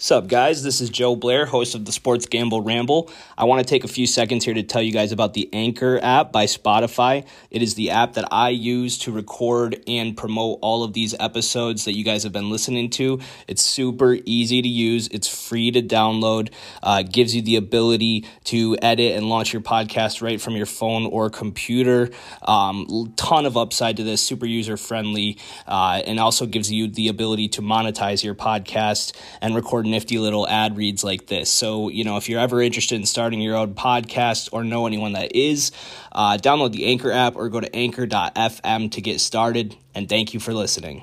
Sup, guys? This is Joe Blair, host of the Sports Gamble Ramble. I want to take a few seconds here to tell you guys about the Anchor app by Spotify. It is the app that I use to record and promote all of these episodes that you guys have been listening to. It's super easy to use, it's free to download, uh, gives you the ability to edit and launch your podcast right from your phone or computer. Um, ton of upside to this, super user friendly, uh, and also gives you the ability to monetize your podcast and record nifty little ad reads like this. So, you know, if you're ever interested in starting your own podcast or know anyone that is, uh, download the Anchor app or go to anchor.fm to get started. And thank you for listening.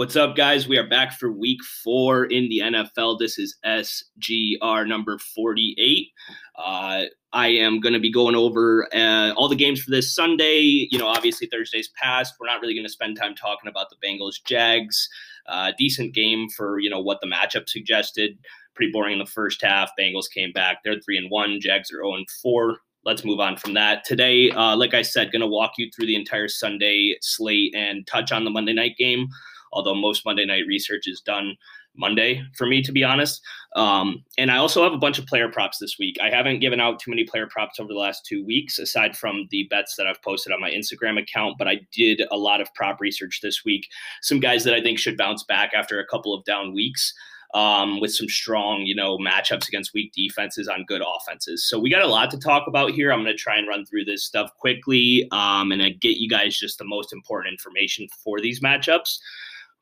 What's up, guys? We are back for week four in the NFL. This is SGR number 48. Uh, I am going to be going over uh, all the games for this Sunday. You know, obviously Thursday's passed. We're not really going to spend time talking about the Bengals Jags. Uh, decent game for you know what the matchup suggested. Pretty boring in the first half. Bengals came back. They're three and one. Jags are zero and four. Let's move on from that. Today, uh, like I said, going to walk you through the entire Sunday slate and touch on the Monday night game although most Monday night research is done Monday for me, to be honest. Um, and I also have a bunch of player props this week. I haven't given out too many player props over the last two weeks, aside from the bets that I've posted on my Instagram account. But I did a lot of prop research this week. Some guys that I think should bounce back after a couple of down weeks. Um, with some strong, you know, matchups against weak defenses on good offenses. So we got a lot to talk about here. I'm going to try and run through this stuff quickly um, and I get you guys just the most important information for these matchups.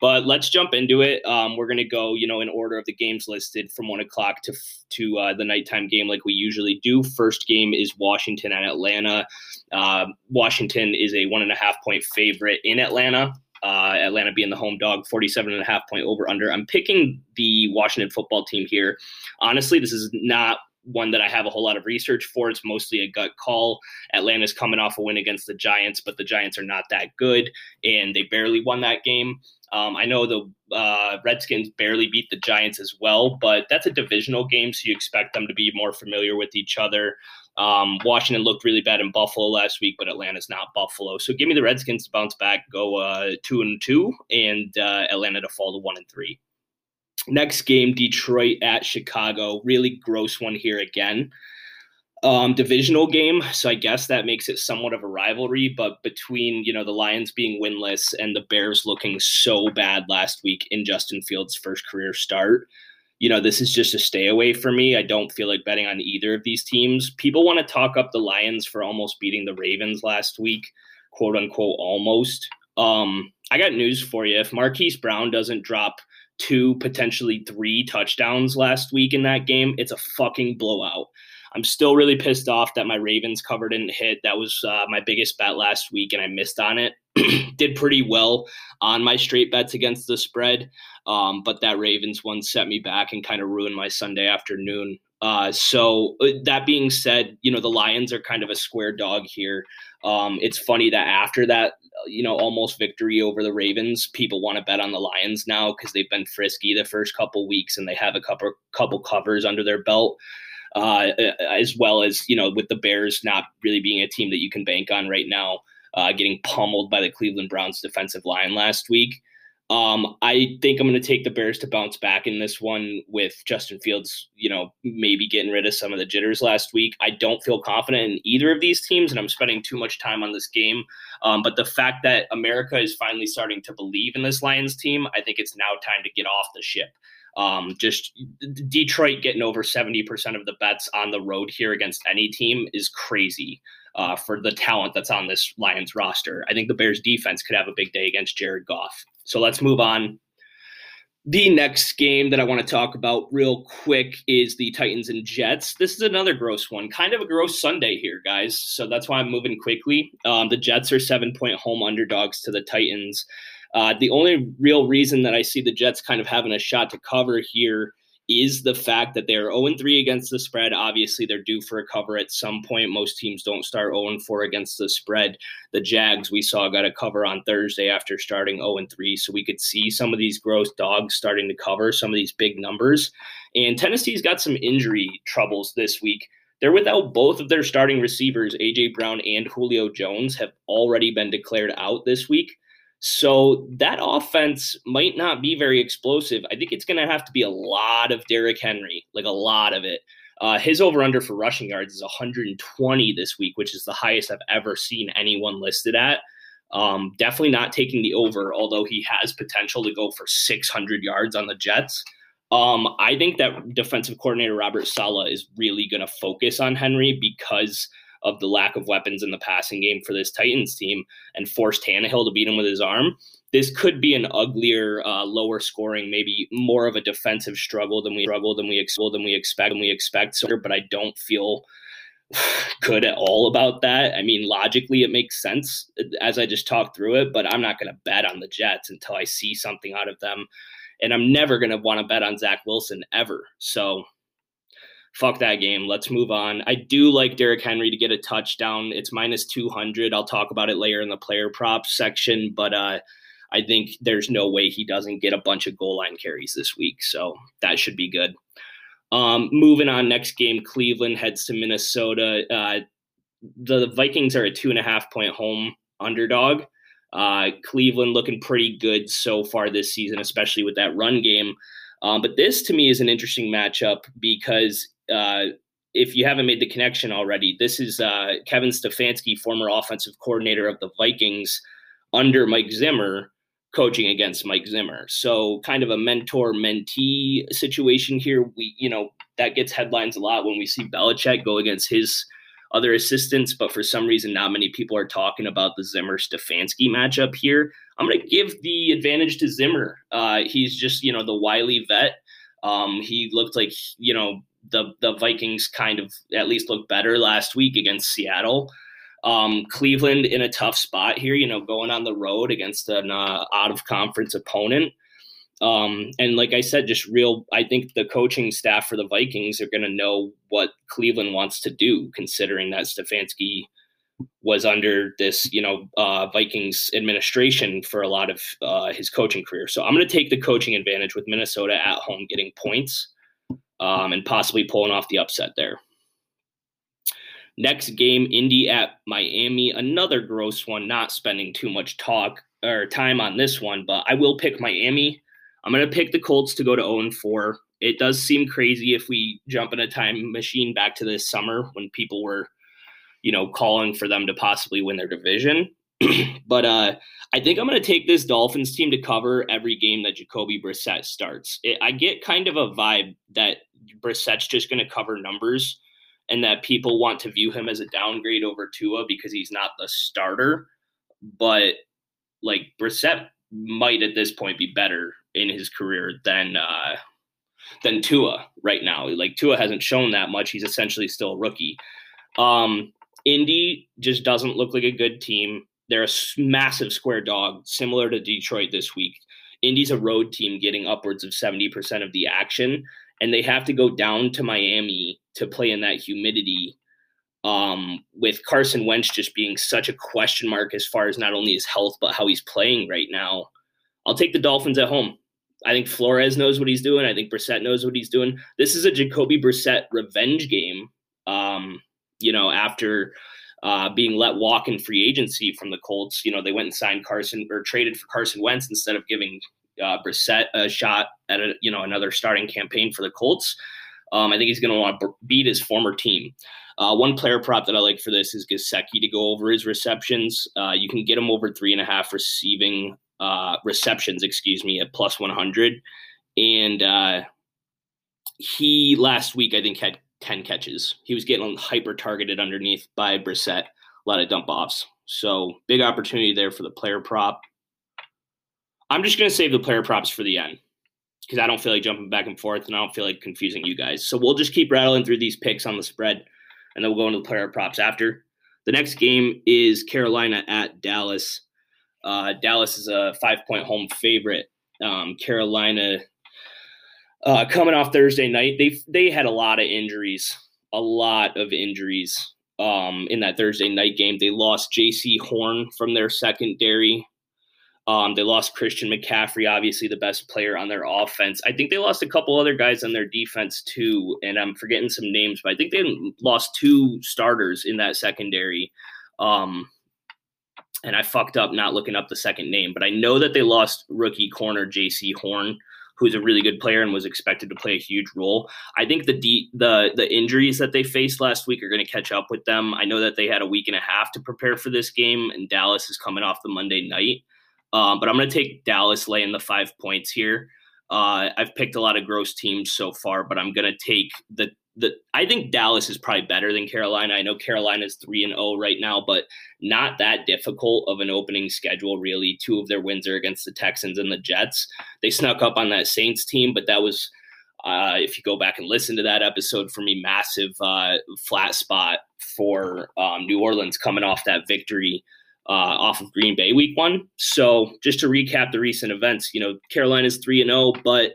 But let's jump into it. Um, we're going to go, you know, in order of the games listed from one o'clock to to uh, the nighttime game, like we usually do. First game is Washington and Atlanta. Uh, Washington is a one and a half point favorite in Atlanta. Uh, Atlanta being the home dog, 47 and a half point over under. I'm picking the Washington football team here. Honestly, this is not one that I have a whole lot of research for. It's mostly a gut call. Atlanta's coming off a win against the Giants, but the Giants are not that good, and they barely won that game. Um, I know the uh, Redskins barely beat the Giants as well, but that's a divisional game, so you expect them to be more familiar with each other. Um, Washington looked really bad in Buffalo last week, but Atlanta's not Buffalo. So give me the Redskins to bounce back, go uh, two and two, and uh, Atlanta to fall to one and three. Next game, Detroit at Chicago. Really gross one here again um, divisional game, so I guess that makes it somewhat of a rivalry. But between you know the Lions being winless and the Bears looking so bad last week in Justin Fields' first career start, you know this is just a stay away for me. I don't feel like betting on either of these teams. People want to talk up the Lions for almost beating the Ravens last week, quote unquote, almost. Um, I got news for you. If Marquise Brown doesn't drop two, potentially three touchdowns last week in that game, it's a fucking blowout. I'm still really pissed off that my Ravens cover didn't hit. That was uh, my biggest bet last week, and I missed on it. Did pretty well on my straight bets against the spread, um, but that Ravens one set me back and kind of ruined my Sunday afternoon. Uh, so uh, that being said, you know the Lions are kind of a square dog here. Um, it's funny that after that, you know, almost victory over the Ravens, people want to bet on the Lions now because they've been frisky the first couple weeks and they have a couple couple covers under their belt uh, as well as you know with the Bears not really being a team that you can bank on right now, uh, getting pummeled by the Cleveland Browns defensive line last week. Um, I think I'm going to take the Bears to bounce back in this one with Justin Fields, you know, maybe getting rid of some of the jitters last week. I don't feel confident in either of these teams, and I'm spending too much time on this game. Um, but the fact that America is finally starting to believe in this Lions team, I think it's now time to get off the ship. Um, just Detroit getting over 70% of the bets on the road here against any team is crazy uh, for the talent that's on this Lions roster. I think the Bears defense could have a big day against Jared Goff. So let's move on. The next game that I want to talk about real quick is the Titans and Jets. This is another gross one, kind of a gross Sunday here, guys. So that's why I'm moving quickly. Um, the Jets are seven point home underdogs to the Titans. Uh, the only real reason that I see the Jets kind of having a shot to cover here is the fact that they're 0 3 against the spread. Obviously, they're due for a cover at some point. Most teams don't start 0 4 against the spread. The Jags, we saw, got a cover on Thursday after starting 0 3. So we could see some of these gross dogs starting to cover some of these big numbers. And Tennessee's got some injury troubles this week. They're without both of their starting receivers, AJ Brown and Julio Jones, have already been declared out this week. So that offense might not be very explosive. I think it's going to have to be a lot of Derrick Henry, like a lot of it. Uh, his over under for rushing yards is 120 this week, which is the highest I've ever seen anyone listed at. Um, definitely not taking the over, although he has potential to go for 600 yards on the Jets. Um, I think that defensive coordinator Robert Saleh is really going to focus on Henry because of the lack of weapons in the passing game for this Titans team and forced Tannehill to beat him with his arm. This could be an uglier, uh, lower scoring, maybe more of a defensive struggle than we struggle than we expect than we expect than we expect. So, but I don't feel good at all about that. I mean, logically, it makes sense as I just talked through it, but I'm not going to bet on the Jets until I see something out of them. And I'm never going to want to bet on Zach Wilson ever. So fuck that game. Let's move on. I do like Derrick Henry to get a touchdown. It's minus 200. I'll talk about it later in the player props section, but uh, I think there's no way he doesn't get a bunch of goal line carries this week. So that should be good. Um, moving on, next game, Cleveland heads to Minnesota. Uh, the Vikings are a two and a half point home underdog. Uh, Cleveland looking pretty good so far this season, especially with that run game. Um, but this to me is an interesting matchup because uh, if you haven't made the connection already, this is uh, Kevin Stefanski, former offensive coordinator of the Vikings under Mike Zimmer, coaching against Mike Zimmer. So kind of a mentor mentee situation here. We, you know, that gets headlines a lot when we see Belichick go against his other assistants, but for some reason, not many people are talking about the Zimmer Stefanski matchup here. I'm going to give the advantage to Zimmer. Uh, he's just, you know, the wily vet. Um, he looked like, you know, the the Vikings kind of at least looked better last week against Seattle. Um, Cleveland in a tough spot here, you know, going on the road against an uh, out of conference opponent. Um, and like I said, just real, I think the coaching staff for the Vikings are going to know what Cleveland wants to do, considering that Stefanski was under this, you know, uh, Vikings administration for a lot of uh, his coaching career. So I'm going to take the coaching advantage with Minnesota at home getting points um, and possibly pulling off the upset there. Next game, Indy at Miami. Another gross one. Not spending too much talk or time on this one, but I will pick Miami. I'm going to pick the Colts to go to 0 4. It does seem crazy if we jump in a time machine back to this summer when people were, you know, calling for them to possibly win their division. but uh, I think I'm going to take this Dolphins team to cover every game that Jacoby Brissett starts. It, I get kind of a vibe that Brissett's just going to cover numbers and that people want to view him as a downgrade over Tua because he's not the starter. But like Brissett might at this point be better in his career than uh, than Tua right now. Like Tua hasn't shown that much. He's essentially still a rookie. Um, Indy just doesn't look like a good team. They're a massive square dog, similar to Detroit this week. Indy's a road team getting upwards of 70% of the action, and they have to go down to Miami to play in that humidity. Um, with Carson Wentz just being such a question mark as far as not only his health, but how he's playing right now. I'll take the Dolphins at home. I think Flores knows what he's doing. I think Brissett knows what he's doing. This is a Jacoby Brissett revenge game. Um, you know, after uh, being let walk in free agency from the Colts. You know, they went and signed Carson or traded for Carson Wentz instead of giving uh, Brissett a shot at a, you know another starting campaign for the Colts. Um, I think he's going to want to beat his former team. Uh, one player prop that I like for this is Gesicki to go over his receptions. Uh, you can get him over three and a half receiving uh, receptions, excuse me, at plus 100. And uh, he last week, I think, had 10 catches. He was getting hyper targeted underneath by Brissett, a lot of dump offs. So big opportunity there for the player prop. I'm just going to save the player props for the end because I don't feel like jumping back and forth and I don't feel like confusing you guys. So we'll just keep rattling through these picks on the spread and then we'll go into the player props after. The next game is Carolina at Dallas. Uh, Dallas is a five point home favorite. Um, Carolina uh, coming off Thursday night, they they had a lot of injuries, a lot of injuries um, in that Thursday night game. They lost Jaycee Horn from their secondary. Um, they lost Christian McCaffrey, obviously the best player on their offense. I think they lost a couple other guys on their defense too, and I'm forgetting some names, but I think they lost two starters in that secondary. Um, and I fucked up not looking up the second name, but I know that they lost rookie corner Jaycee Horn, who's a really good player and was expected to play a huge role. I think the de- the the injuries that they faced last week are going to catch up with them. I know that they had a week and a half to prepare for this game, and Dallas is coming off the Monday night. Um, but I'm going to take Dallas laying the five points here. Uh, I've picked a lot of gross teams so far, but I'm going to take the the. I think Dallas is probably better than Carolina. I know Carolina is three and zero oh right now, but not that difficult of an opening schedule. Really, two of their wins are against the Texans and the Jets. They snuck up on that Saints team, but that was. Uh, if you go back and listen to that episode for me, massive uh, flat spot for um, New Orleans coming off that victory uh, off of Green Bay week one. So just to recap the recent events, you know, Carolina's 3 and 0, but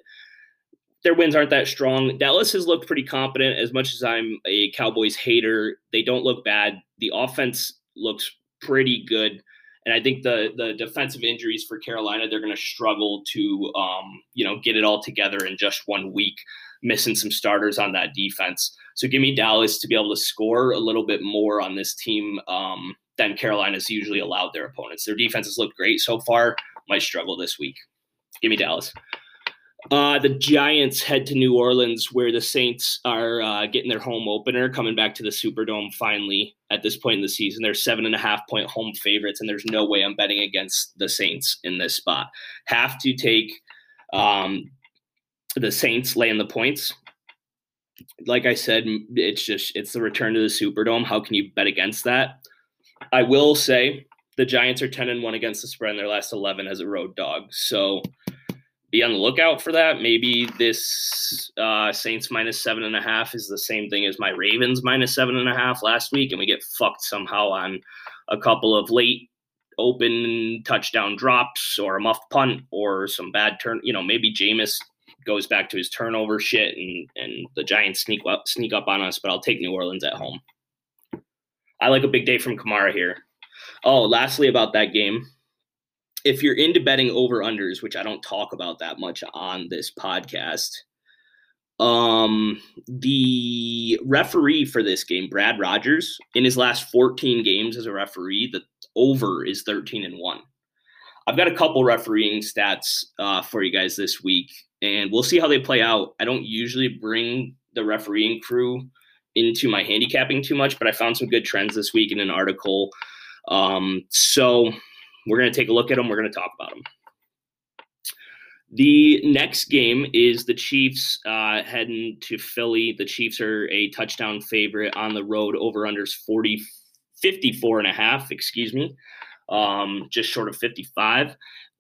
their wins aren't that strong. Dallas has looked pretty competent as much as I'm a Cowboys hater. They don't look bad. The offense looks pretty good. And I think the the defensive injuries for Carolina, they're going to struggle to um, you know get it all together in just one week, missing some starters on that defense. So give me Dallas to be able to score a little bit more on this team. Um, than Carolina's usually allowed their opponents. Their defense has looked great so far, might struggle this week. Give me Dallas. Uh, the Giants head to New Orleans, where the Saints are uh, getting their home opener, coming back to the Superdome finally at this point in the season. They're seven and a half point home favorites, and there's no way I'm betting against the Saints in this spot. Have to take um, the Saints laying the points. Like I said, it's just it's the return to the Superdome. How can you bet against that? I will say the Giants are 10 and 1 against the spread in their last 11 as a road dog. So be on the lookout for that. Maybe this uh, Saints minus seven and a half is the same thing as my Ravens minus seven and a half last week, and we get fucked somehow on a couple of late open touchdown drops or a muffed punt or some bad turn. You know, maybe Jameis goes back to his turnover shit and and the Giants sneak up sneak up on us. But I'll take New Orleans at home. I like a big day from Kamara here. Oh, lastly about that game, if you're into betting over unders, which I don't talk about that much on this podcast, um, the referee for this game, Brad Rogers, in his last 14 games as a referee, the over is 13 and one. I've got a couple refereeing stats uh, for you guys this week, and we'll see how they play out. I don't usually bring the refereeing crew into my handicapping too much, but I found some good trends this week in an article. Um, so we're going to take a look at them. We're going to talk about them. The next game is the Chiefs uh, heading to Philly. The Chiefs are a touchdown favorite on the road over unders 40, 54 and a half, excuse me, um, just short of 55.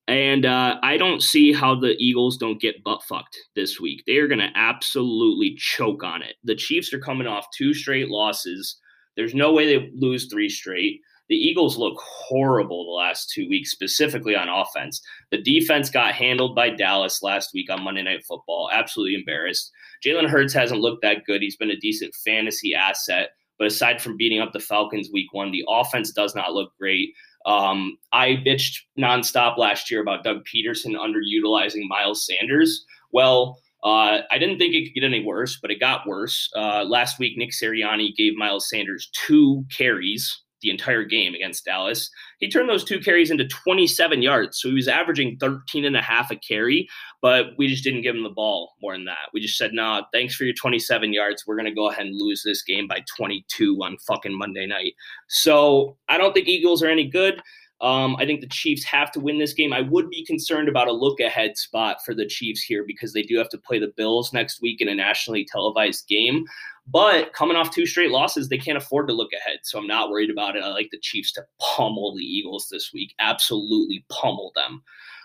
And uh, I don't see how the Eagles don't get butt fucked this week. They are going to absolutely choke on it. The Chiefs are coming off two straight losses. There's no way they lose three straight. The Eagles look horrible the last two weeks, specifically on offense. The defense got handled by Dallas last week on Monday Night Football. Absolutely embarrassed. Jalen Hurts hasn't looked that good. He's been a decent fantasy asset. But aside from beating up the Falcons week one, the offense does not look great. Um, I bitched nonstop last year about Doug Pederson underutilizing Miles Sanders. Well, uh, I didn't think it could get any worse, but it got worse. Uh, last week, Nick Sirianni gave Miles Sanders two carries the entire game against Dallas. He turned those two carries into 27 yards. So he was averaging 13 and a half a carry, but we just didn't give him the ball more than that. We just said, nah, thanks for your 27 yards. We're going to go ahead and lose this game by 22 on fucking Monday night. So I don't think Eagles are any good. Um, I think the Chiefs have to win this game. I would be concerned about a look ahead spot for the Chiefs here because they do have to play the Bills next week in a nationally televised game. But coming off two straight losses, they can't afford to look ahead. So I'm not worried about it. I like the Chiefs to pummel the Eagles this week, absolutely pummel them.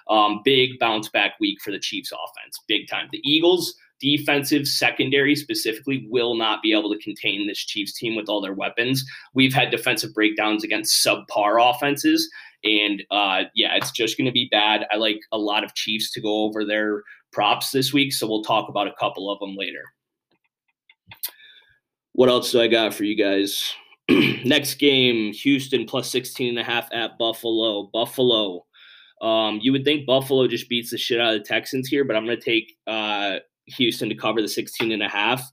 Um, big bounce back week for the Chiefs offense, big time. The Eagles defensive secondary specifically will not be able to contain this Chiefs team with all their weapons. We've had defensive breakdowns against subpar offenses. And uh, yeah, it's just going to be bad. I like a lot of Chiefs to go over their props this week. So we'll talk about a couple of them later. What else do I got for you guys? Next game, Houston plus 16 and a half at Buffalo. Buffalo Um, you would think Buffalo just beats the shit out of the Texans here, but I'm going to take uh, Houston to cover the 16 and a half.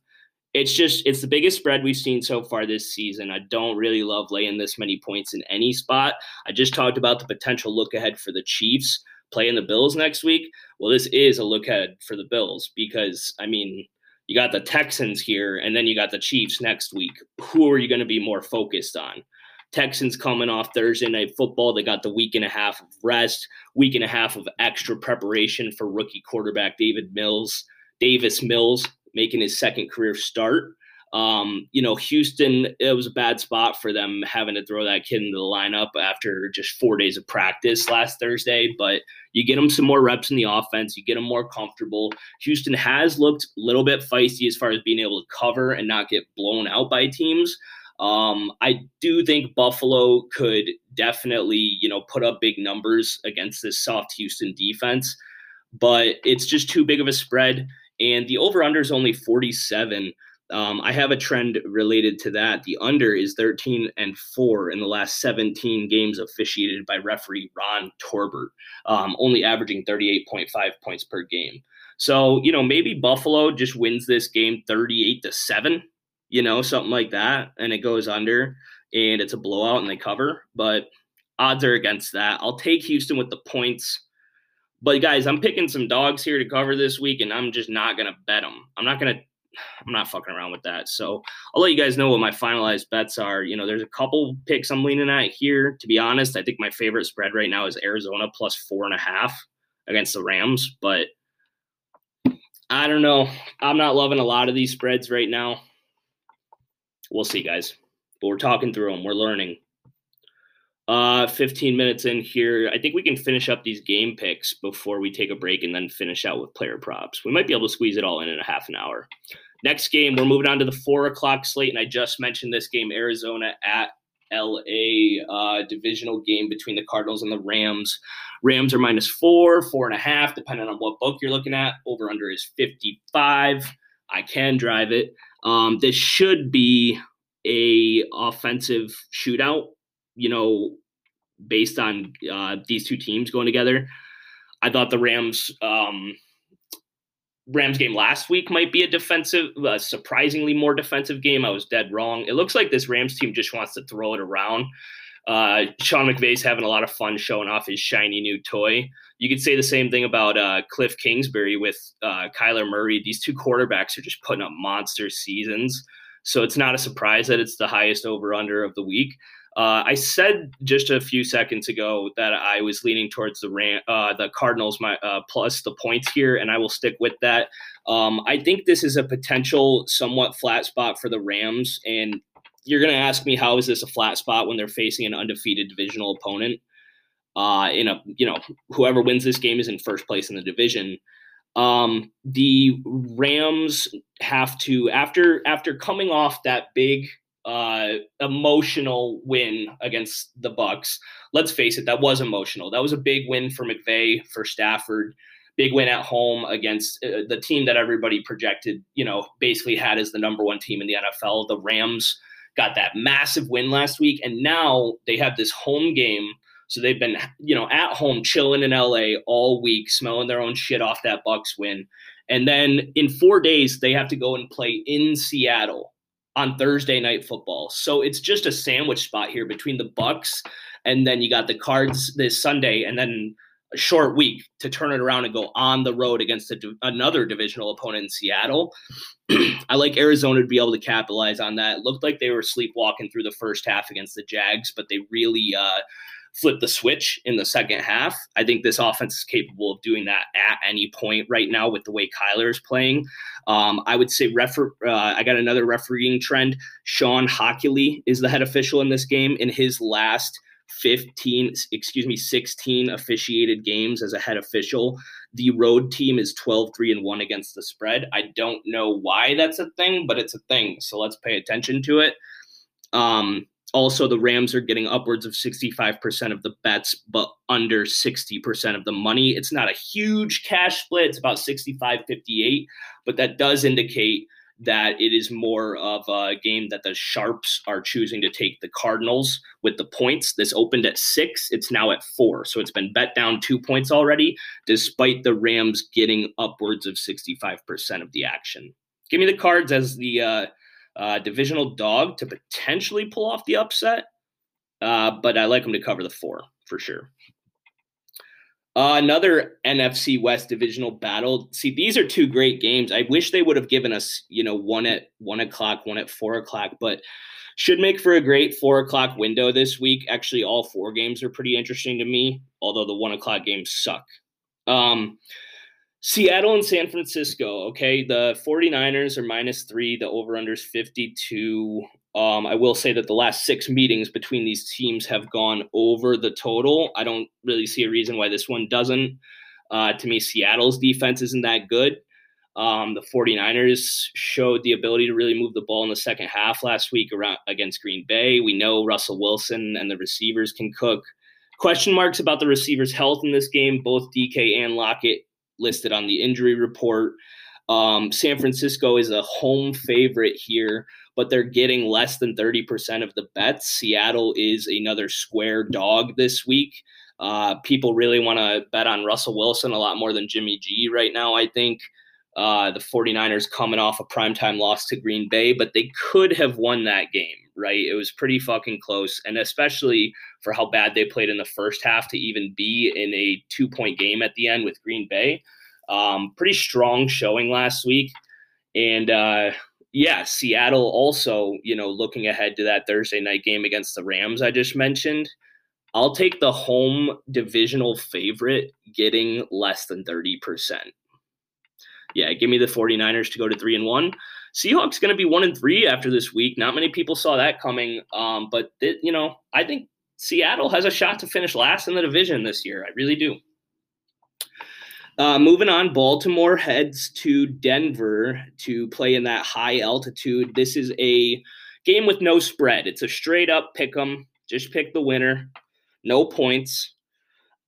It's just it's the biggest spread we've seen so far this season. I don't really love laying this many points in any spot. I just talked about the potential look ahead for the Chiefs playing the Bills next week. Well, this is a look ahead for the Bills because I mean, you got the Texans here and then you got the Chiefs next week. Who are you going to be more focused on? Texans coming off Thursday night football. They got the week and a half of rest, week and a half of extra preparation for rookie quarterback David Mills, Davis Mills making his second career start. Um, you know, Houston, it was a bad spot for them having to throw that kid into the lineup after just four days of practice last Thursday. But you get them some more reps in the offense, you get them more comfortable. Houston has looked a little bit feisty as far as being able to cover and not get blown out by teams. Um, I do think Buffalo could definitely, you know, put up big numbers against this soft Houston defense, but it's just too big of a spread. And the over under is only 47. Um, I have a trend related to that. The under is 13 and 4 in the last 17 games officiated by referee Ron Torbert, um, only averaging 38.5 points per game. So, you know, maybe Buffalo just wins this game 38 to 7 you know, something like that, and it goes under and it's a blowout and they cover. But odds are against that. I'll take Houston with the points. But guys, I'm picking some dogs here to cover this week, and I'm just not gonna bet them. I'm not gonna. I'm not fucking around with that. So I'll let you guys know what my finalized bets are. You know, there's a couple picks I'm leaning at here. To be honest, I think my favorite spread right now is Arizona plus four and a half against the Rams. But I don't know. I'm not loving a lot of these spreads right now we'll see, guys. But we're talking through them. We're learning. Uh, 15 minutes in here. I think we can finish up these game picks before we take a break and then finish out with player props. We might be able to squeeze it all in in a half an hour. Next game, we're moving on to the four o'clock slate, and I just mentioned this game, Arizona at LA uh, divisional game between the Cardinals and the Rams. Rams are minus four, four and a half, depending on what book you're looking at. Over under is 55. I can drive it. Um, this should be a offensive shootout. You know, based on uh, these two teams going together. I thought the Rams um, Rams game last week might be a defensive, uh, surprisingly more defensive game. I was dead wrong. It looks like this Rams team just wants to throw it around. Uh, Sean McVay's having a lot of fun showing off his shiny new toy. You could say the same thing about uh, Cliff Kingsbury with uh, Kyler Murray. These two quarterbacks are just putting up monster seasons. So it's not a surprise that it's the highest over under of the week. Uh, I said just a few seconds ago that I was leaning towards the Ram, uh, the Cardinals my, uh, plus the points here, and I will stick with that. Um, I think this is a potential somewhat flat spot for the Rams, and you're going to ask me how is this a flat spot when they're facing an undefeated divisional opponent? Uh, in a you know whoever wins this game is in first place in the division. Um, the Rams have to after after coming off that big uh, emotional win against the Bucs. Let's face it, that was emotional. That was a big win for McVay for Stafford. Big win at home against uh, the team that everybody projected, you know, basically had as the number one team in the NFL. The Rams got that massive win last week, and now they have this home game. So they've been, you know, at home chilling in LA all week, smelling their own shit off that Bucs win. And then in four days, they have to go and play in Seattle on Thursday night football. So it's just a sandwich spot here between the Bucs and then you got the Cards this Sunday, and then a short week to turn it around and go on the road against a, another divisional opponent in Seattle. I like Arizona to be able to capitalize on that. It looked like they were sleepwalking through the first half against the Jags, but they really uh, flipped the switch in the second half. I think this offense is capable of doing that at any point right now with the way Kyler is playing. Um, I would say refer- uh, I got another refereeing trend. Shawn Hochuli is the head official in this game. In his last 15, excuse me, 16 officiated games as a head official. The road team is 12 3 and 1 against the spread. I don't know why that's a thing, but it's a thing. So let's pay attention to it. Um, also, the Rams are getting upwards of 65% of the bets, but under 60% of the money. It's not a huge cash split, it's about 65 58, but that does indicate that it is more of a game that the Sharps are choosing to take the Cardinals with the points. This opened at six, it's now at four. So it's been bet down two points already, despite the Rams getting upwards of 65% of the action. Give me the cards as the uh, uh, divisional dog to potentially pull off the upset, uh, but I like them to cover the four for sure. Uh, another NFC West divisional battle. See, these are two great games. I wish they would have given us, you know, one at one o'clock, one at four o'clock, but should make for a great four o'clock window this week. Actually, all four games are pretty interesting to me, although the one o'clock games suck. Um, Seattle and San Francisco. Okay. The 49ers are minus three. The over under is 52. Um, I will say that the last six meetings between these teams have gone over the total. I don't really see a reason why this one doesn't. Uh, to me, Seattle's defense isn't that good. Um, the 49ers showed the ability to really move the ball in the second half last week around against Green Bay. We know Russell Wilson and the receivers can cook. Question marks about the receivers' health in this game. Both DK and Lockett listed on the injury report. Um, San Francisco is a home favorite here but they're getting less than 30% of the bets. Seattle is another square dog this week. Uh, people really want to bet on Russell Wilson a lot more than Jimmy G right now, I think. Uh, the 49ers coming off a primetime loss to Green Bay, but they could have won that game, right? It was pretty fucking close. And especially for how bad they played in the first half to even be in a two point game at the end with Green Bay. Um, pretty strong showing last week. And uh, yeah, Seattle also, you know, looking ahead to that Thursday night game against the Rams I just mentioned. I'll take the home divisional favorite getting less than 30%. Yeah, give me the 49ers to go to 3 and 1. Seahawks going to be 1 and 3 after this week. Not many people saw that coming, um, but th- you know, I think Seattle has a shot to finish last in the division this year. I really do. Uh, moving on, Baltimore heads to Denver to play in that high altitude. This is a game with no spread. It's a straight up pick 'em. Just pick the winner. No points.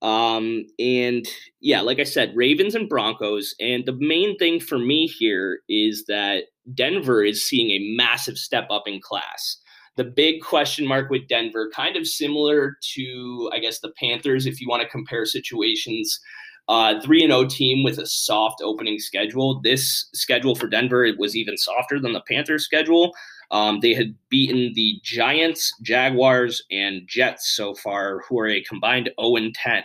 Um, and yeah, like I said, Ravens and Broncos. And the main thing for me here is that Denver is seeing a massive step up in class. The big question mark with Denver, kind of similar to, I guess, the Panthers, if you want to compare situations uh, three and zero oh team with a soft opening schedule. This schedule for Denver it was even softer than the Panthers' schedule. Um, they had beaten the Giants, Jaguars, and Jets so far, who are a combined 0 and 10.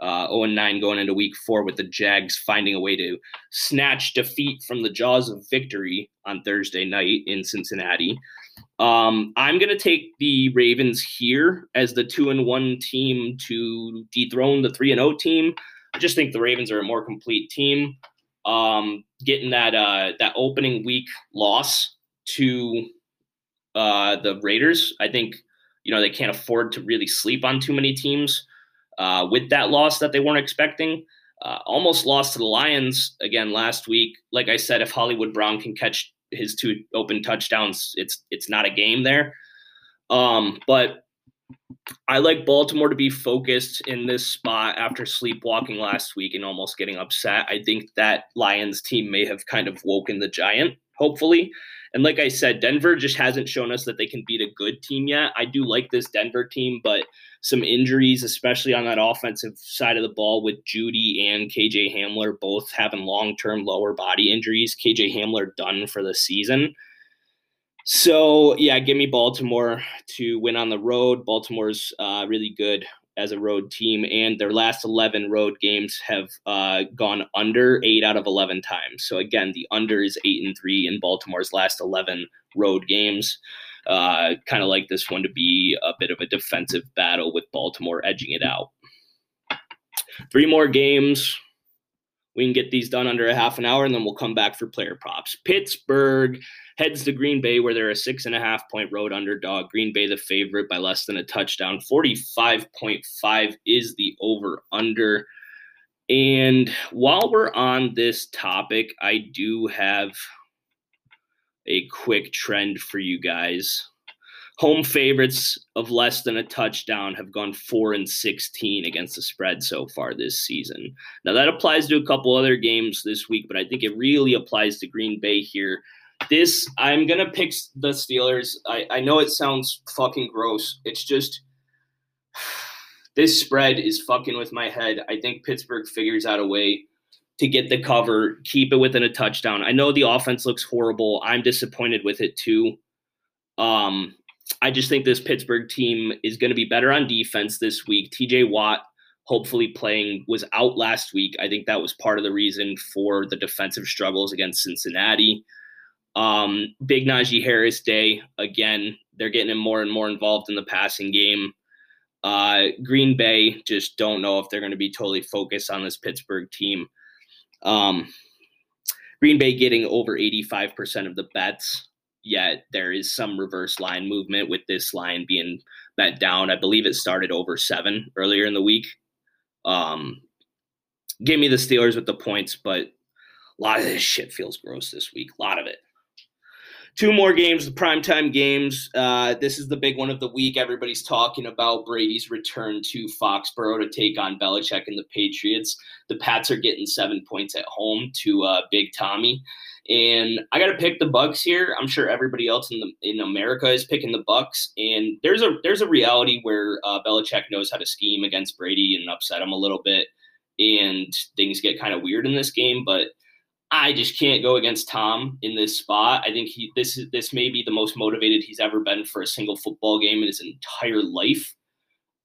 Uh, 0 and 9 going into week four, with the Jags finding a way to snatch defeat from the jaws of victory on Thursday night in Cincinnati. Um, I'm going to take the Ravens here as the 2 and 1 team to dethrone the 3 and 0 team. I just think the Ravens are a more complete team. Um, getting that uh, that opening week loss to uh, the Raiders, I think you know they can't afford to really sleep on too many teams uh, with that loss that they weren't expecting. Uh, almost lost to the Lions again last week. Like I said, if Hollywood Brown can catch his two open touchdowns, it's it's not a game there. Um, but I like Baltimore to be focused in this spot after sleepwalking last week and almost getting upset. I think that Lions team may have kind of woken the giant, hopefully. And like I said, Denver just hasn't shown us that they can beat a good team yet. I do like this Denver team, but some injuries, especially on that offensive side of the ball with Jeudy and KJ Hamler both having long term lower body injuries. KJ Hamler done for the season. So yeah, give me Baltimore to win on the road. Baltimore's uh, really good as a road team, and their last eleven road games have uh, gone under eight out of eleven times. So again, the under is eight and three in Baltimore's last eleven road games. Uh, kind of like this one to be a bit of a defensive battle with Baltimore edging it out. Three more games. We can get these done under a half an hour, and then we'll come back for player props. Pittsburgh heads to Green Bay, where they're a six and a half point road underdog. Green Bay, the favorite by less than a touchdown. 45.5 is the over under. And while we're on this topic, I do have a quick trend for you guys. Home favorites of less than a touchdown have gone 4 and 16 against the spread so far this season. Now that applies to a couple other games this week, but I think it really applies to Green Bay here this I'm gonna pick the Steelers. I, I know it sounds fucking gross. It's just this spread is fucking with my head. I think Pittsburgh figures out a way to get the cover, keep it within a touchdown. I know the offense looks horrible. I'm disappointed with it too. Um, I just think this Pittsburgh team is going to be better on defense this week. TJ Watt, hopefully playing, was out last week. I think that was part of the reason for the defensive struggles against Cincinnati. Um, big Najee Harris day. Again, they're getting him more and more involved in the passing game. Uh, Green Bay just don't know if they're going to be totally focused on this Pittsburgh team. Um, Green Bay getting over 85% of the bets, yet there is some reverse line movement with this line being bet down. I believe it started over seven earlier in the week. Um, give me the Steelers with the points, but a lot of this shit feels gross this week. A lot of it. Two more games, the primetime games. Uh, this is the big one of the week. Everybody's talking about Brady's return to Foxborough to take on Belichick and the Patriots. The Pats are getting seven points at home to uh, Big Tommy, and I got to pick the Bucs here. I'm sure everybody else in the in America is picking the Bucs, and there's a there's a reality where uh, Belichick knows how to scheme against Brady and upset him a little bit, and things get kind of weird in this game, but I just can't go against Tom in this spot. I think he this is this may be the most motivated he's ever been for a single football game in his entire life.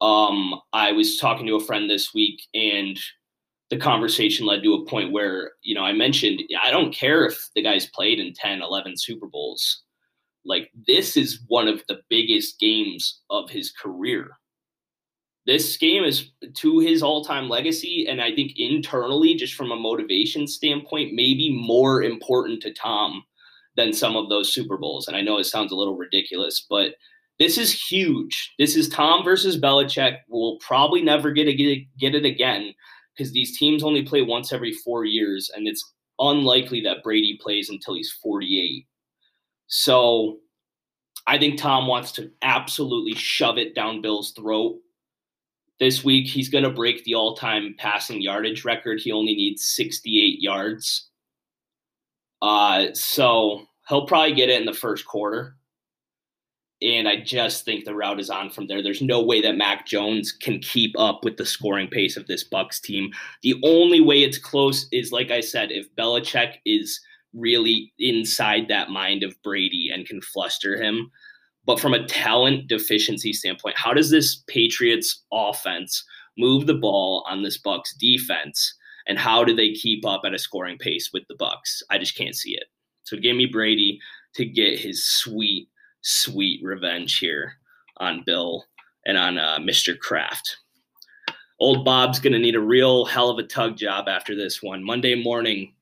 Um, I was talking to a friend this week and the conversation led to a point where, you know, I mentioned I don't care if the guy's played in 10, 11 Super Bowls. Like this is one of the biggest games of his career this game is to his all-time legacy and i think internally just from a motivation standpoint maybe more important to tom than some of those super bowls. And i know it sounds a little ridiculous but this is huge. This is tom versus belichick. We'll probably never get, a, get, it, get it again because these teams only play once every four years and it's unlikely that brady plays until he's 48 so i think tom wants to absolutely shove it down bill's throat this week, he's going to break the all time passing yardage record. He only needs 68 yards. Uh, so he'll probably get it in the first quarter. And I just think the route is on from there. There's no way that Mac Jones can keep up with the scoring pace of this Bucs team. The only way it's close is, like I said, if Belichick is really inside that mind of Brady and can fluster him. But from a talent deficiency standpoint, how does this Patriots offense move the ball on this Bucs defense? And how do they keep up at a scoring pace with the Bucs? I just can't see it. So give me Brady to get his sweet, sweet revenge here on Bill and on uh, Mr. Kraft. Old Bob's going to need a real hell of a tug job after this one. Monday morning,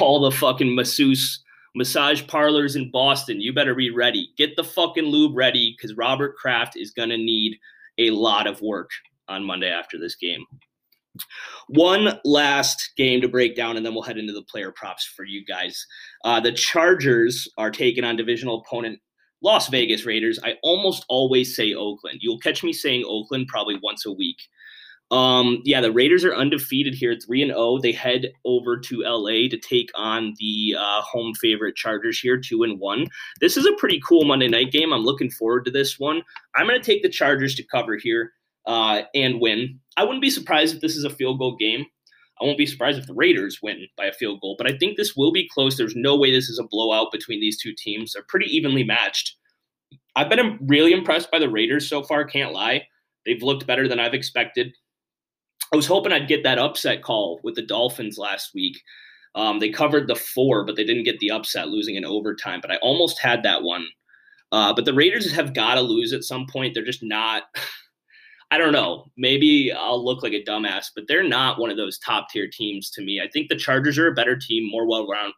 all the fucking masseuse massage parlors in Boston, you better be ready. Get the fucking lube ready because Robert Kraft is going to need a lot of work on Monday after this game. One last game to break down, and then we'll head into the player props for you guys. Uh, the Chargers are taking on divisional opponent Las Vegas Raiders. I almost always say Oakland. You'll catch me saying Oakland probably once a week. Um, yeah, the Raiders are undefeated here, three and zero. Oh. They head over to LA to take on the uh, home favorite Chargers here, two and one. This is a pretty cool Monday night game. I'm looking forward to this one. I'm going to take the Chargers to cover here uh, and win. I wouldn't be surprised if this is a field goal game. I won't be surprised if the Raiders win by a field goal, but I think this will be close. There's no way this is a blowout between these two teams. They're pretty evenly matched. I've been really impressed by the Raiders so far, can't lie. They've looked better than I've expected. I was hoping I'd get that upset call with the Dolphins last week. Um, they covered the four, but they didn't get the upset, losing in overtime. But I almost had that one. Uh, but the Raiders have got to lose at some point. They're just not. I don't know. Maybe I'll look like a dumbass, but they're not one of those top tier teams to me. I think the Chargers are a better team, more well round,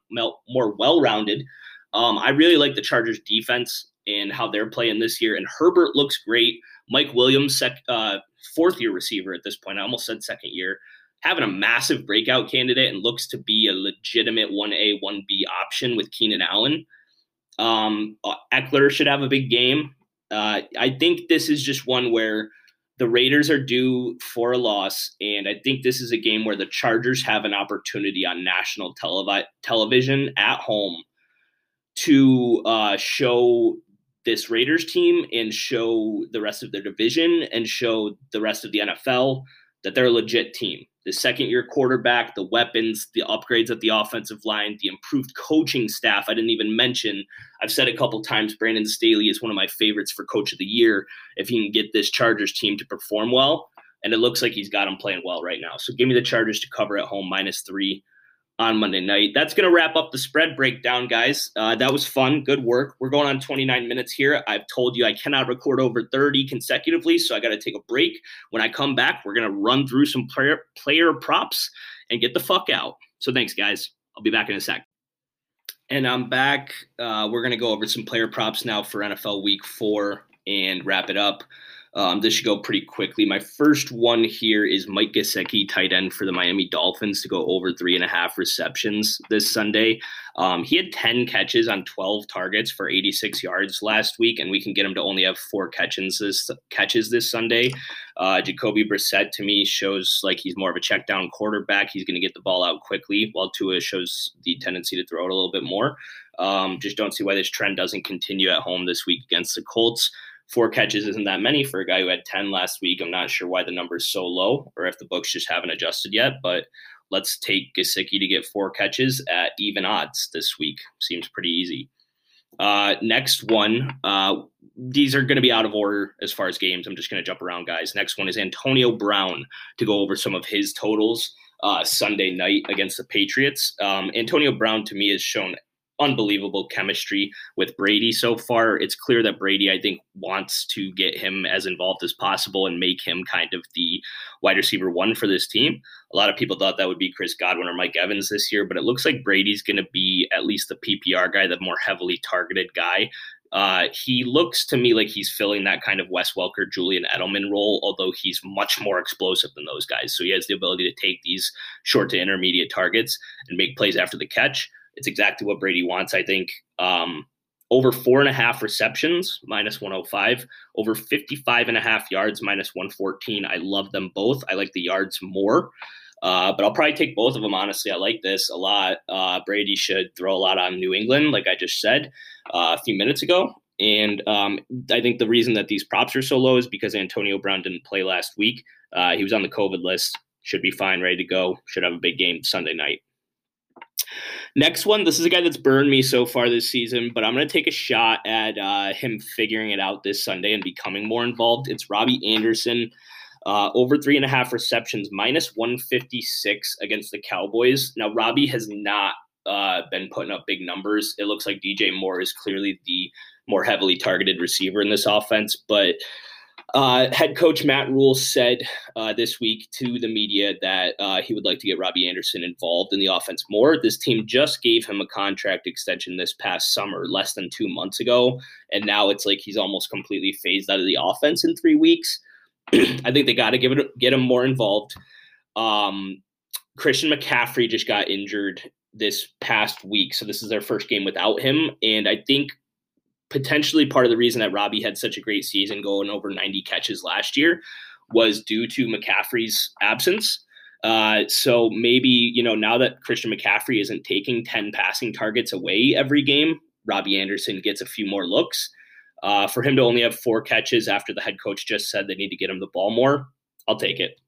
more well rounded. Um, I really like the Chargers defense and how they're playing this year. And Herbert looks great. Mike Williams, sec, uh, fourth year receiver at this point. I almost said second year. Having a massive breakout candidate and looks to be a legitimate 1A, 1B option with Keenan Allen. Um, uh, Ekeler should have a big game. Uh, I think this is just one where the Raiders are due for a loss, and I think this is a game where the Chargers have an opportunity on national televi- television at home to uh, show this Raiders team and show the rest of their division and show the rest of the NFL that they're a legit team. The second year quarterback, the weapons, the upgrades at the offensive line, the improved coaching staff. I didn't even mention, I've said a couple times, Brandon Staley is one of my favorites for coach of the year if he can get this Chargers team to perform well. And it looks like he's got them playing well right now. So give me the Chargers to cover at home minus three on Monday night. That's going to wrap up the spread breakdown, guys. Uh, that was fun. Good work. We're going on 29 minutes here. I've told you I cannot record over 30 consecutively, so I got to take a break. When I come back, we're going to run through some player, player props and get the fuck out. So thanks, guys. I'll be back in a sec. And I'm back. Uh, we're going to go over some player props now for NFL week four and wrap it up. Um, this should go pretty quickly. My first one here is Mike Gesicki, tight end for the Miami Dolphins, to go over three and a half receptions this Sunday. Um, he had 10 catches on 12 targets for 86 yards last week, and we can get him to only have four catches this, catches this Sunday. Uh, Jacoby Brissett, to me, shows like he's more of a check down quarterback. He's going to get the ball out quickly, while Tua shows the tendency to throw it a little bit more. Um, just don't see why this trend doesn't continue at home this week against the Colts four catches isn't that many for a guy who had 10 last week. I'm not sure why the number is so low or if the books just haven't adjusted yet, but let's take Gesicki to get four catches at even odds this week. Seems pretty easy. Uh, next one, uh, these are going to be out of order as far as games. I'm just going to jump around, guys. Next one is Antonio Brown to go over some of his totals uh, Sunday night against the Patriots. Um, Antonio Brown, to me, has shown unbelievable chemistry with Brady so far. It's clear that Brady, I think, wants to get him as involved as possible and make him kind of the wide receiver one for this team. A lot of people thought that would be Chris Godwin or Mike Evans this year, but it looks like Brady's going to be at least the PPR guy, the more heavily targeted guy. Uh, he looks to me like he's filling that kind of Wes Welker, Julian Edelman role, although he's much more explosive than those guys. So he has the ability to take these short to intermediate targets and make plays after the catch. It's exactly what Brady wants, I think. Um, over four and a half receptions, minus 105, over 55 and a half yards, minus 114. I love them both. I like the yards more. Uh, but I'll probably take both of them. Honestly, I like this a lot. Uh, Brady should throw a lot on New England, like I just said uh, a few minutes ago. And um, I think the reason that these props are so low is because Antonio Brown didn't play last week. Uh, he was on the COVID list. Should be fine, ready to go. Should have a big game Sunday night. Next one, this is a guy that's burned me so far this season, but I'm going to take a shot at uh, him figuring it out this Sunday and becoming more involved. It's Robbie Anderson, uh, over three and a half receptions, minus 156 against the Cowboys. Now, Robbie has not uh, been putting up big numbers. It looks like DJ Moore is clearly the more heavily targeted receiver in this offense, but uh, head coach Matt Rhule said uh, this week to the media that uh, he would like to get Robbie Anderson involved in the offense more. This team just gave him a contract extension this past summer, less than two months ago, and now it's like he's almost completely phased out of the offense in three weeks. I think they got to give it get him more involved. Um, Christian McCaffrey just got injured this past week, so this is their first game without him, and I think potentially part of the reason that Robbie had such a great season going over 90 catches last year was due to McCaffrey's absence. Uh, so maybe, you know, now that Christian McCaffrey isn't taking 10 passing targets away every game, Robbie Anderson gets a few more looks. Uh, for him to only have four catches after the head coach just said they need to get him the ball more, I'll take it.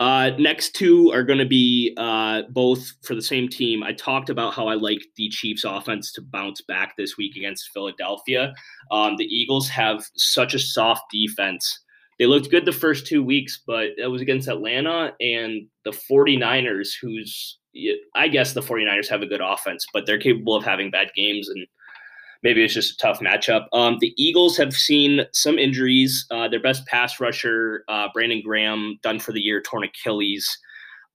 Uh, next two are going to be uh, both for the same team. I talked about how I like the Chiefs' offense to bounce back this week against Philadelphia. Um, the Eagles have such a soft defense. They looked good the first two weeks, but it was against Atlanta and the 49ers, who's, I guess the 49ers have a good offense, but they're capable of having bad games. And maybe it's just a tough matchup. Um, the Eagles have seen some injuries. Uh, their best pass rusher, uh, Brandon Graham, done for the year, torn Achilles.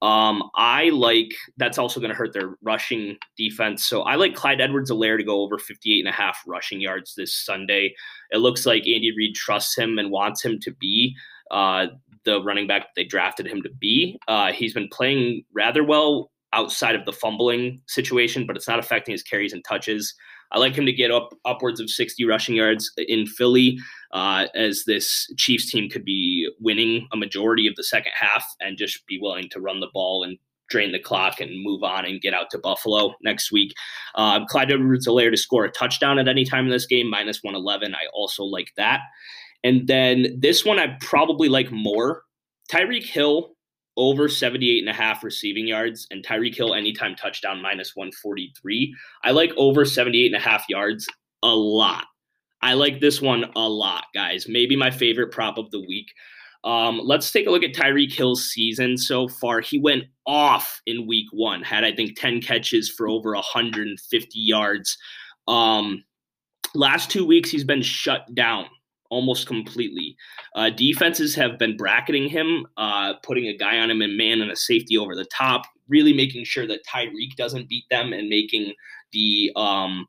Um, I like that's also going to hurt their rushing defense. So I like Clyde Edwards Helaire to go over 58 and a half rushing yards this Sunday. It looks like Andy Reid trusts him and wants him to be uh, the running back they drafted him to be. Uh, he's been playing rather well outside of the fumbling situation, but it's not affecting his carries and touches. I like him to get up upwards of 60 rushing yards in Philly, uh, as this Chiefs team could be winning a majority of the second half and just be willing to run the ball and drain the clock and move on and get out to Buffalo next week. Uh, Clyde Edwards-Helaire to score a touchdown at any time in this game, minus 111. I also like that. And then this one I probably like more. Tyreek Hill over 78 and a half receiving yards and Tyreek Hill anytime touchdown minus 143. I like over 78 and a half yards a lot. I like this one a lot, guys. Maybe my favorite prop of the week. Um, let's take a look at Tyreek Hill's season so far. He went off in week one, had I think 10 catches for over 150 yards. Um, last two weeks, he's been shut down almost completely. Uh, defenses have been bracketing him, uh, putting a guy on him and man and a safety over the top, really making sure that Tyreek doesn't beat them and making the um,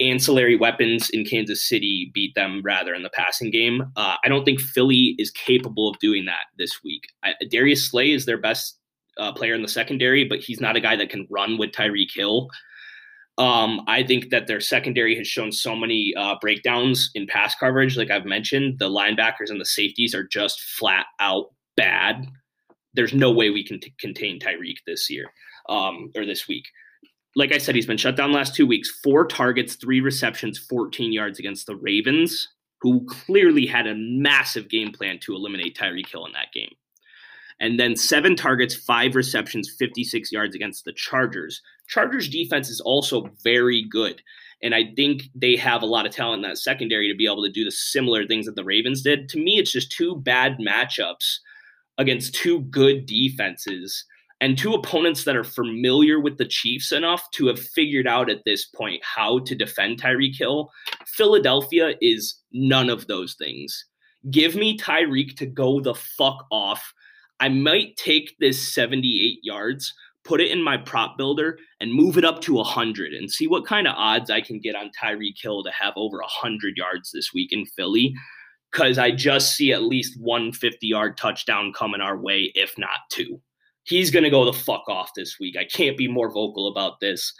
ancillary weapons in Kansas City beat them rather in the passing game. Uh, I don't think Philly is capable of doing that this week. I, Darius Slay is their best uh, player in the secondary, but he's not a guy that can run with Tyreek Hill. Um, I think that their secondary has shown so many uh, breakdowns in pass coverage. Like I've mentioned, the linebackers and the safeties are just flat out bad. There's no way we can t- contain Tyreek this year um, or this week like I said, he's been shut down last two weeks. Four targets, three receptions, 14 yards against the Ravens, who clearly had a massive game plan to eliminate Tyreek Hill in that game. And then seven targets, five receptions, 56 yards against the Chargers. Chargers defense is also very good. And I think they have a lot of talent in that secondary to be able to do the similar things that the Ravens did. To me, it's just two bad matchups against two good defenses and two opponents that are familiar with the Chiefs enough to have figured out at this point how to defend Tyreek Hill. Philadelphia is none of those things. Give me Tyreek to go the fuck off. I might take this 78 yards, put it in my prop builder, and move it up to 100 and see what kind of odds I can get on Tyreek Hill to have over 100 yards this week in Philly. Because I just see at least one 50 yard touchdown coming our way, if not two he's going to go the fuck off this week. I can't be more vocal about this.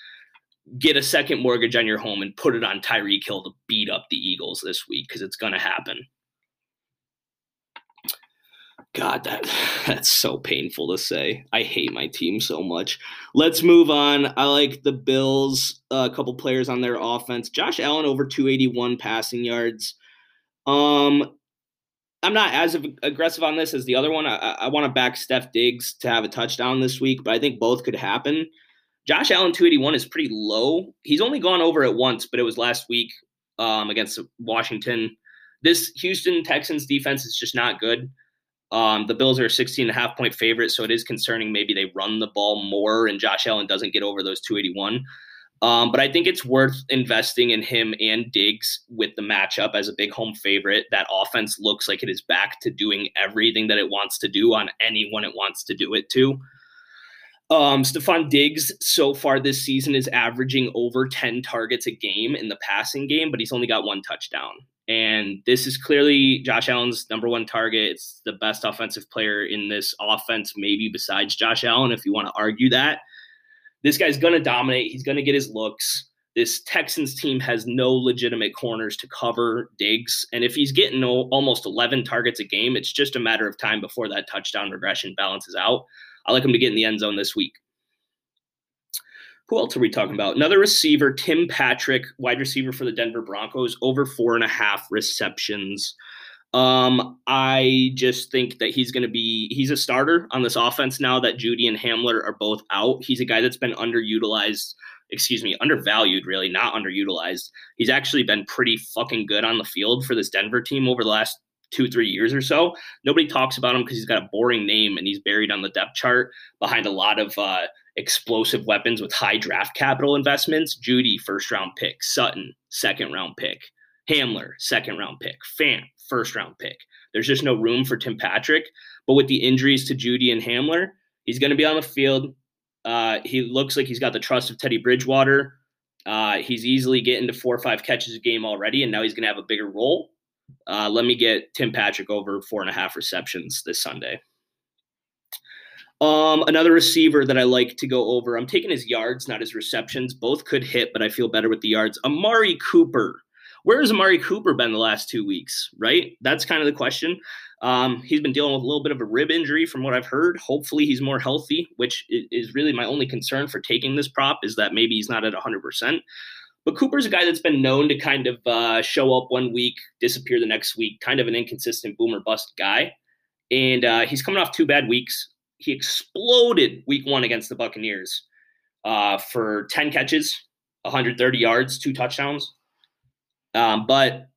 Get a second mortgage on your home and put it on Tyreek Hill to beat up the Eagles this week because it's going to happen. God, that that's so painful to say. I hate my team so much. Let's move on. I like the Bills. Uh, a couple players on their offense. Josh Allen over 281 passing yards. Um, I'm not as aggressive on this as the other one. I, I want to back Steph Diggs to have a touchdown this week, but I think both could happen. Josh Allen 281 is pretty low. He's only gone over it once, but it was last week um, against Washington. This Houston Texans defense is just not good. Um, the Bills are a 16 and a half point favorite, so it is concerning maybe they run the ball more and Josh Allen doesn't get over those 281. Um, but I think it's worth investing in him and Diggs with the matchup as a big home favorite. That offense looks like it is back to doing everything that it wants to do on anyone it wants to do it to. Um, Stefon Diggs so far this season is averaging over 10 targets a game in the passing game, but he's only got one touchdown. And this is clearly Josh Allen's number one target. It's the best offensive player in this offense, maybe besides Josh Allen, if you want to argue that. This guy's going to dominate. He's going to get his looks. This Texans team has no legitimate corners to cover Diggs. And if he's getting almost 11 targets a game, it's just a matter of time before that touchdown regression balances out. I like him to get in the end zone this week. Who else are we talking about? Another receiver, Tim Patrick, wide receiver for the Denver Broncos, over four and a half receptions. Um, I just think that he's going to be he's a starter on this offense now that Jeudy and Hamler are both out. He's a guy that's been underutilized, excuse me, undervalued really, not underutilized. He's actually been pretty fucking good on the field for this Denver team over the last two, three years or so. Nobody talks about him because he's got a boring name and he's buried on the depth chart behind a lot of uh, explosive weapons with high draft capital investments. Jeudy, first round pick. Sutton, second round pick. Hamler, second round pick. Fant, first round pick. There's just no room for Tim Patrick. But with the injuries to Jeudy and Hamler, he's going to be on the field. Uh, he looks like he's got the trust of Teddy Bridgewater. Uh, he's easily getting to four or five catches a game already, and now he's going to have a bigger role. Uh, let me get Tim Patrick over four and a half receptions this Sunday. Um, another receiver that I like to go over. I'm taking his yards, not his receptions. Both could hit, but I feel better with the yards. Amari Cooper where has Amari Cooper been the last two weeks? Right, that's kind of the question. Um, he's been dealing with a little bit of a rib injury, from what I've heard. Hopefully, he's more healthy, which is really my only concern for taking this prop is that maybe he's not at 100. percent But Cooper's a guy that's been known to kind of uh, show up one week, disappear the next week, kind of an inconsistent boomer bust guy. And uh, he's coming off two bad weeks. He exploded week one against the Buccaneers uh, for 10 catches, 130 yards, two touchdowns. Um, but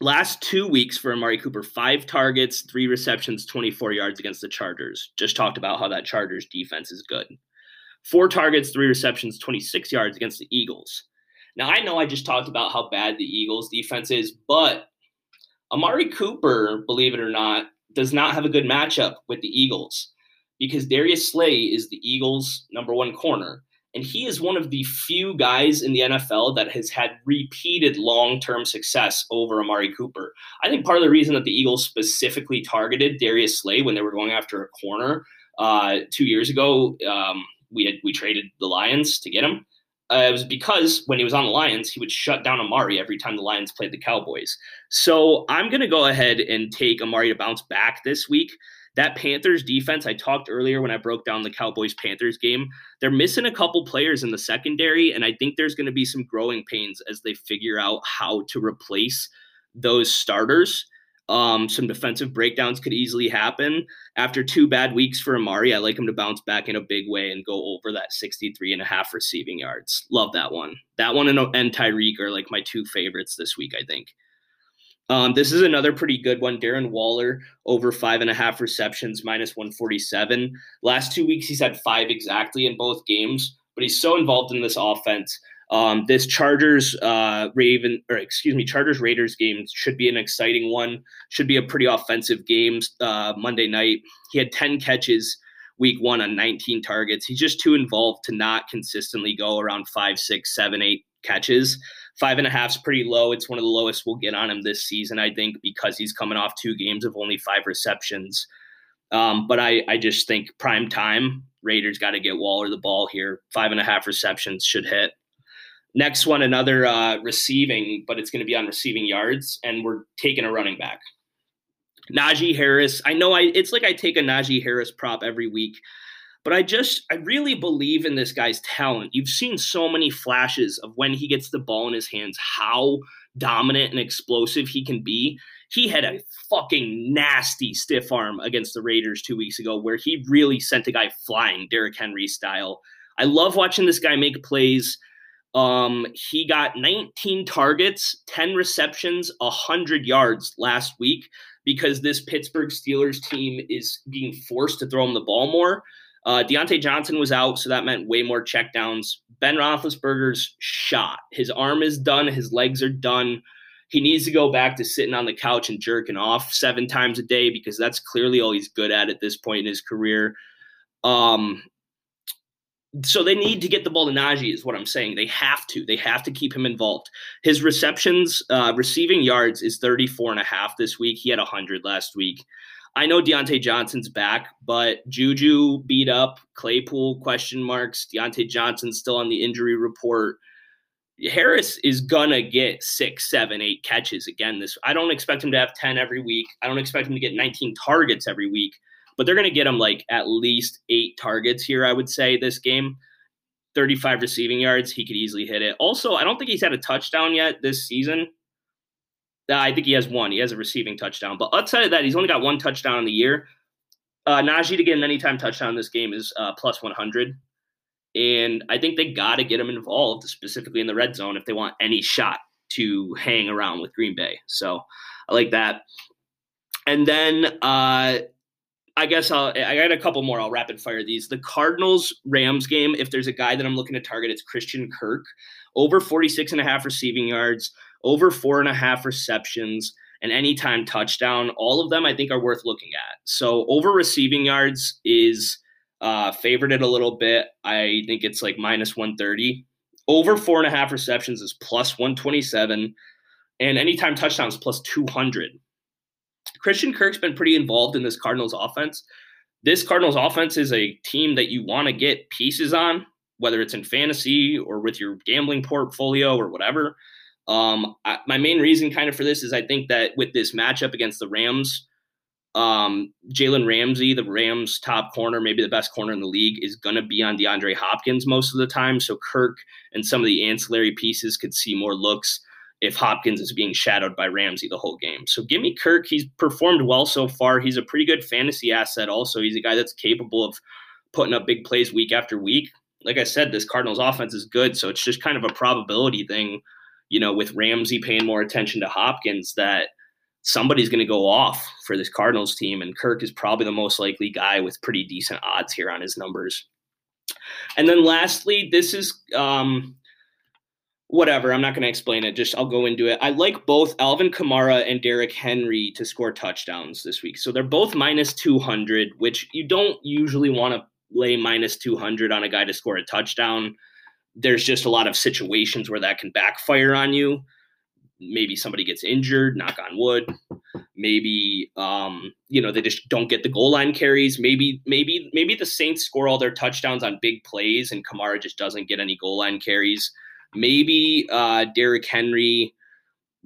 last two weeks for Amari Cooper, five targets, three receptions, 24 yards against the Chargers. Just talked about how that Chargers defense is good. Four targets, three receptions, 26 yards against the Eagles. Now, I know I just talked about how bad the Eagles defense is, but Amari Cooper, believe it or not, does not have a good matchup with the Eagles because Darius Slay is the Eagles' number one corner. And he is one of the few guys in the NFL that has had repeated long term success over Amari Cooper. I think part of the reason that the Eagles specifically targeted Darius Slay when they were going after a corner uh, two years ago, um, we had we traded the Lions to get him. Uh, it was because when he was on the Lions, he would shut down Amari every time the Lions played the Cowboys. So I'm going to go ahead and take Amari to bounce back this week that Panthers defense, I talked earlier when I broke down the Cowboys Panthers game, they're missing a couple players in the secondary. And I think there's going to be some growing pains as they figure out how to replace those starters. Um, some defensive breakdowns could easily happen. After two bad weeks for Amari, I like him to bounce back in a big way and go over that 63 and a half receiving yards. Love that one. That one and, and Tyreek are like my two favorites this week, I think. Um, this is another pretty good one. Darren Waller over five and a half receptions, minus 147. Last two weeks, he's had five exactly in both games, but he's so involved in this offense. Um, this Chargers uh, Raven or excuse me Chargers Raiders game should be an exciting one. Should be a pretty offensive game uh, Monday night. He had 10 catches week one on 19 targets. He's just too involved to not consistently go around five, six, seven, eight catches. Five and a half is pretty low. It's one of the lowest we'll get on him this season, I think, because he's coming off two games of only five receptions. Um, but I, I just think prime time, Raiders got to get Waller the ball here. Five and a half receptions should hit. Next one, another uh, receiving, but it's going to be on receiving yards, and we're taking a running back. Najee Harris. I know I it's like I take a Najee Harris prop every week. But I just, I really believe in this guy's talent. You've seen so many flashes of when he gets the ball in his hands, how dominant and explosive he can be. He had a fucking nasty stiff arm against the Raiders two weeks ago where he really sent a guy flying, Derrick Henry style. I love watching this guy make plays. Um, he got 19 targets, 10 receptions, 100 yards last week because this Pittsburgh Steelers team is being forced to throw him the ball more. Uh, Diontae Johnson was out, so that meant way more checkdowns. Ben Roethlisberger's shot. His arm is done. His legs are done. He needs to go back to sitting on the couch and jerking off seven times a day because that's clearly all he's good at at this point in his career. Um, so they need to get the ball to Najee, is what I'm saying. They have to. They have to keep him involved. His receptions, uh, receiving yards is 34 and a half this week. He had 100 last week. I know Diontae Johnson's back, but Juju beat up, Claypool question marks, Diontae Johnson still on the injury report. Harris is gonna get six, seven, eight catches again. This I don't expect him to have 10 every week. I don't expect him to get 19 targets every week, but they're gonna get him like at least eight targets here, I would say, this game. 35 receiving yards, he could easily hit it. Also, I don't think he's had a touchdown yet this season. I think he has one. He has a receiving touchdown. But outside of that, he's only got one touchdown in the year. Uh, Najee to get an anytime touchdown in this game is uh, plus 100. And I think they got to get him involved, specifically in the red zone, if they want any shot to hang around with Green Bay. So I like that. And then uh, I guess I'll, I got a couple more. I'll rapid fire these. The Cardinals Rams game, if there's a guy that I'm looking to target, it's Christian Kirk. Over 46 and a half receiving yards over four and a half receptions, and anytime touchdown. All of them I think are worth looking at. So over receiving yards is uh, favored it a little bit. I think it's like minus 130. Over four and a half receptions is plus 127, and anytime touchdowns plus 200. Christian Kirk's been pretty involved in this Cardinals offense. This Cardinals offense is a team that you want to get pieces on, whether it's in fantasy or with your gambling portfolio or whatever. Um, I, my main reason kind of for this is I think that with this matchup against the Rams, um, Jalen Ramsey, the Rams' top corner, maybe the best corner in the league, is going to be on DeAndre Hopkins most of the time. So Kirk and some of the ancillary pieces could see more looks if Hopkins is being shadowed by Ramsey the whole game. So give me Kirk. He's performed well so far. He's a pretty good fantasy asset. Also, he's a guy that's capable of putting up big plays week after week. Like I said, this Cardinals offense is good, so it's just kind of a probability thing. You know, with Ramsey paying more attention to Hopkins, that somebody's going to go off for this Cardinals team, and Kirk is probably the most likely guy with pretty decent odds here on his numbers. And then lastly, this is um, whatever. I'm not going to explain it. Just I'll go into it. I like both Alvin Kamara and Derrick Henry to score touchdowns this week. So they're both minus 200, which you don't usually want to lay minus 200 on a guy to score a touchdown. There's just a lot of situations where that can backfire on you. Maybe somebody gets injured, knock on wood. Maybe um, you know, they just don't get the goal line carries. Maybe maybe maybe the Saints score all their touchdowns on big plays and Kamara just doesn't get any goal line carries Maybe uh, Derrick Henry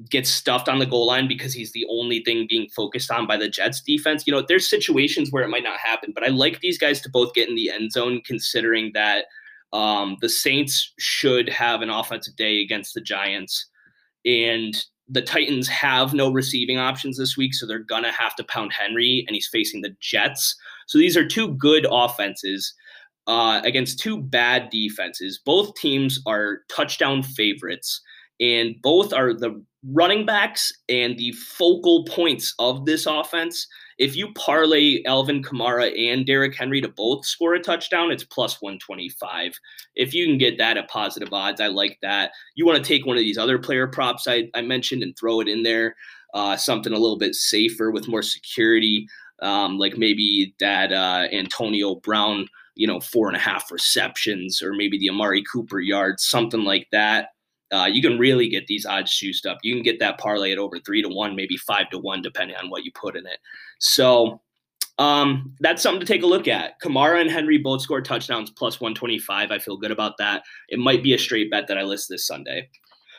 gets stuffed on the goal line because he's the only thing being focused on by the Jets defense. You know, there's situations where it might not happen, but I like these guys to both get in the end zone, considering that um, the Saints should have an offensive day against the Giants. And the Titans have no receiving options this week, so they're going to have to pound Henry, and he's facing the Jets. So these are two good offenses uh, against two bad defenses. Both teams are touchdown favorites, and both are the running backs and the focal points of this offense. If you parlay Alvin Kamara and Derrick Henry to both score a touchdown, it's plus 125. If you can get that at positive odds, I like that. You want to take one of these other player props I, I mentioned and throw it in there, uh, something a little bit safer with more security, um, like maybe that uh, Antonio Brown you know, four and a half receptions or maybe the Amari Cooper yards, something like that. Uh, you can really get these odds juiced up. You can get that parlay at over three to one, maybe five to one, depending on what you put in it. So um, that's something to take a look at. Kamara and Henry both score touchdowns plus 125. I feel good about that. It might be a straight bet that I list this Sunday.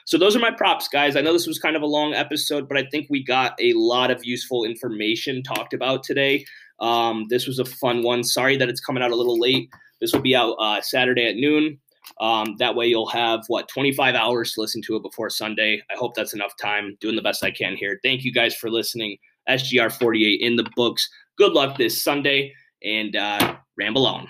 So those are my props, guys. I know this was kind of a long episode, but I think we got a lot of useful information talked about today. Um, this was a fun one. Sorry that it's coming out a little late. This will be out uh, Saturday at noon. Um, that way you'll have what 25 hours to listen to it before Sunday. I hope that's enough time. Doing the best I can here. Thank you guys for listening. SGR 48 in the books. Good luck this Sunday and uh, ramble on.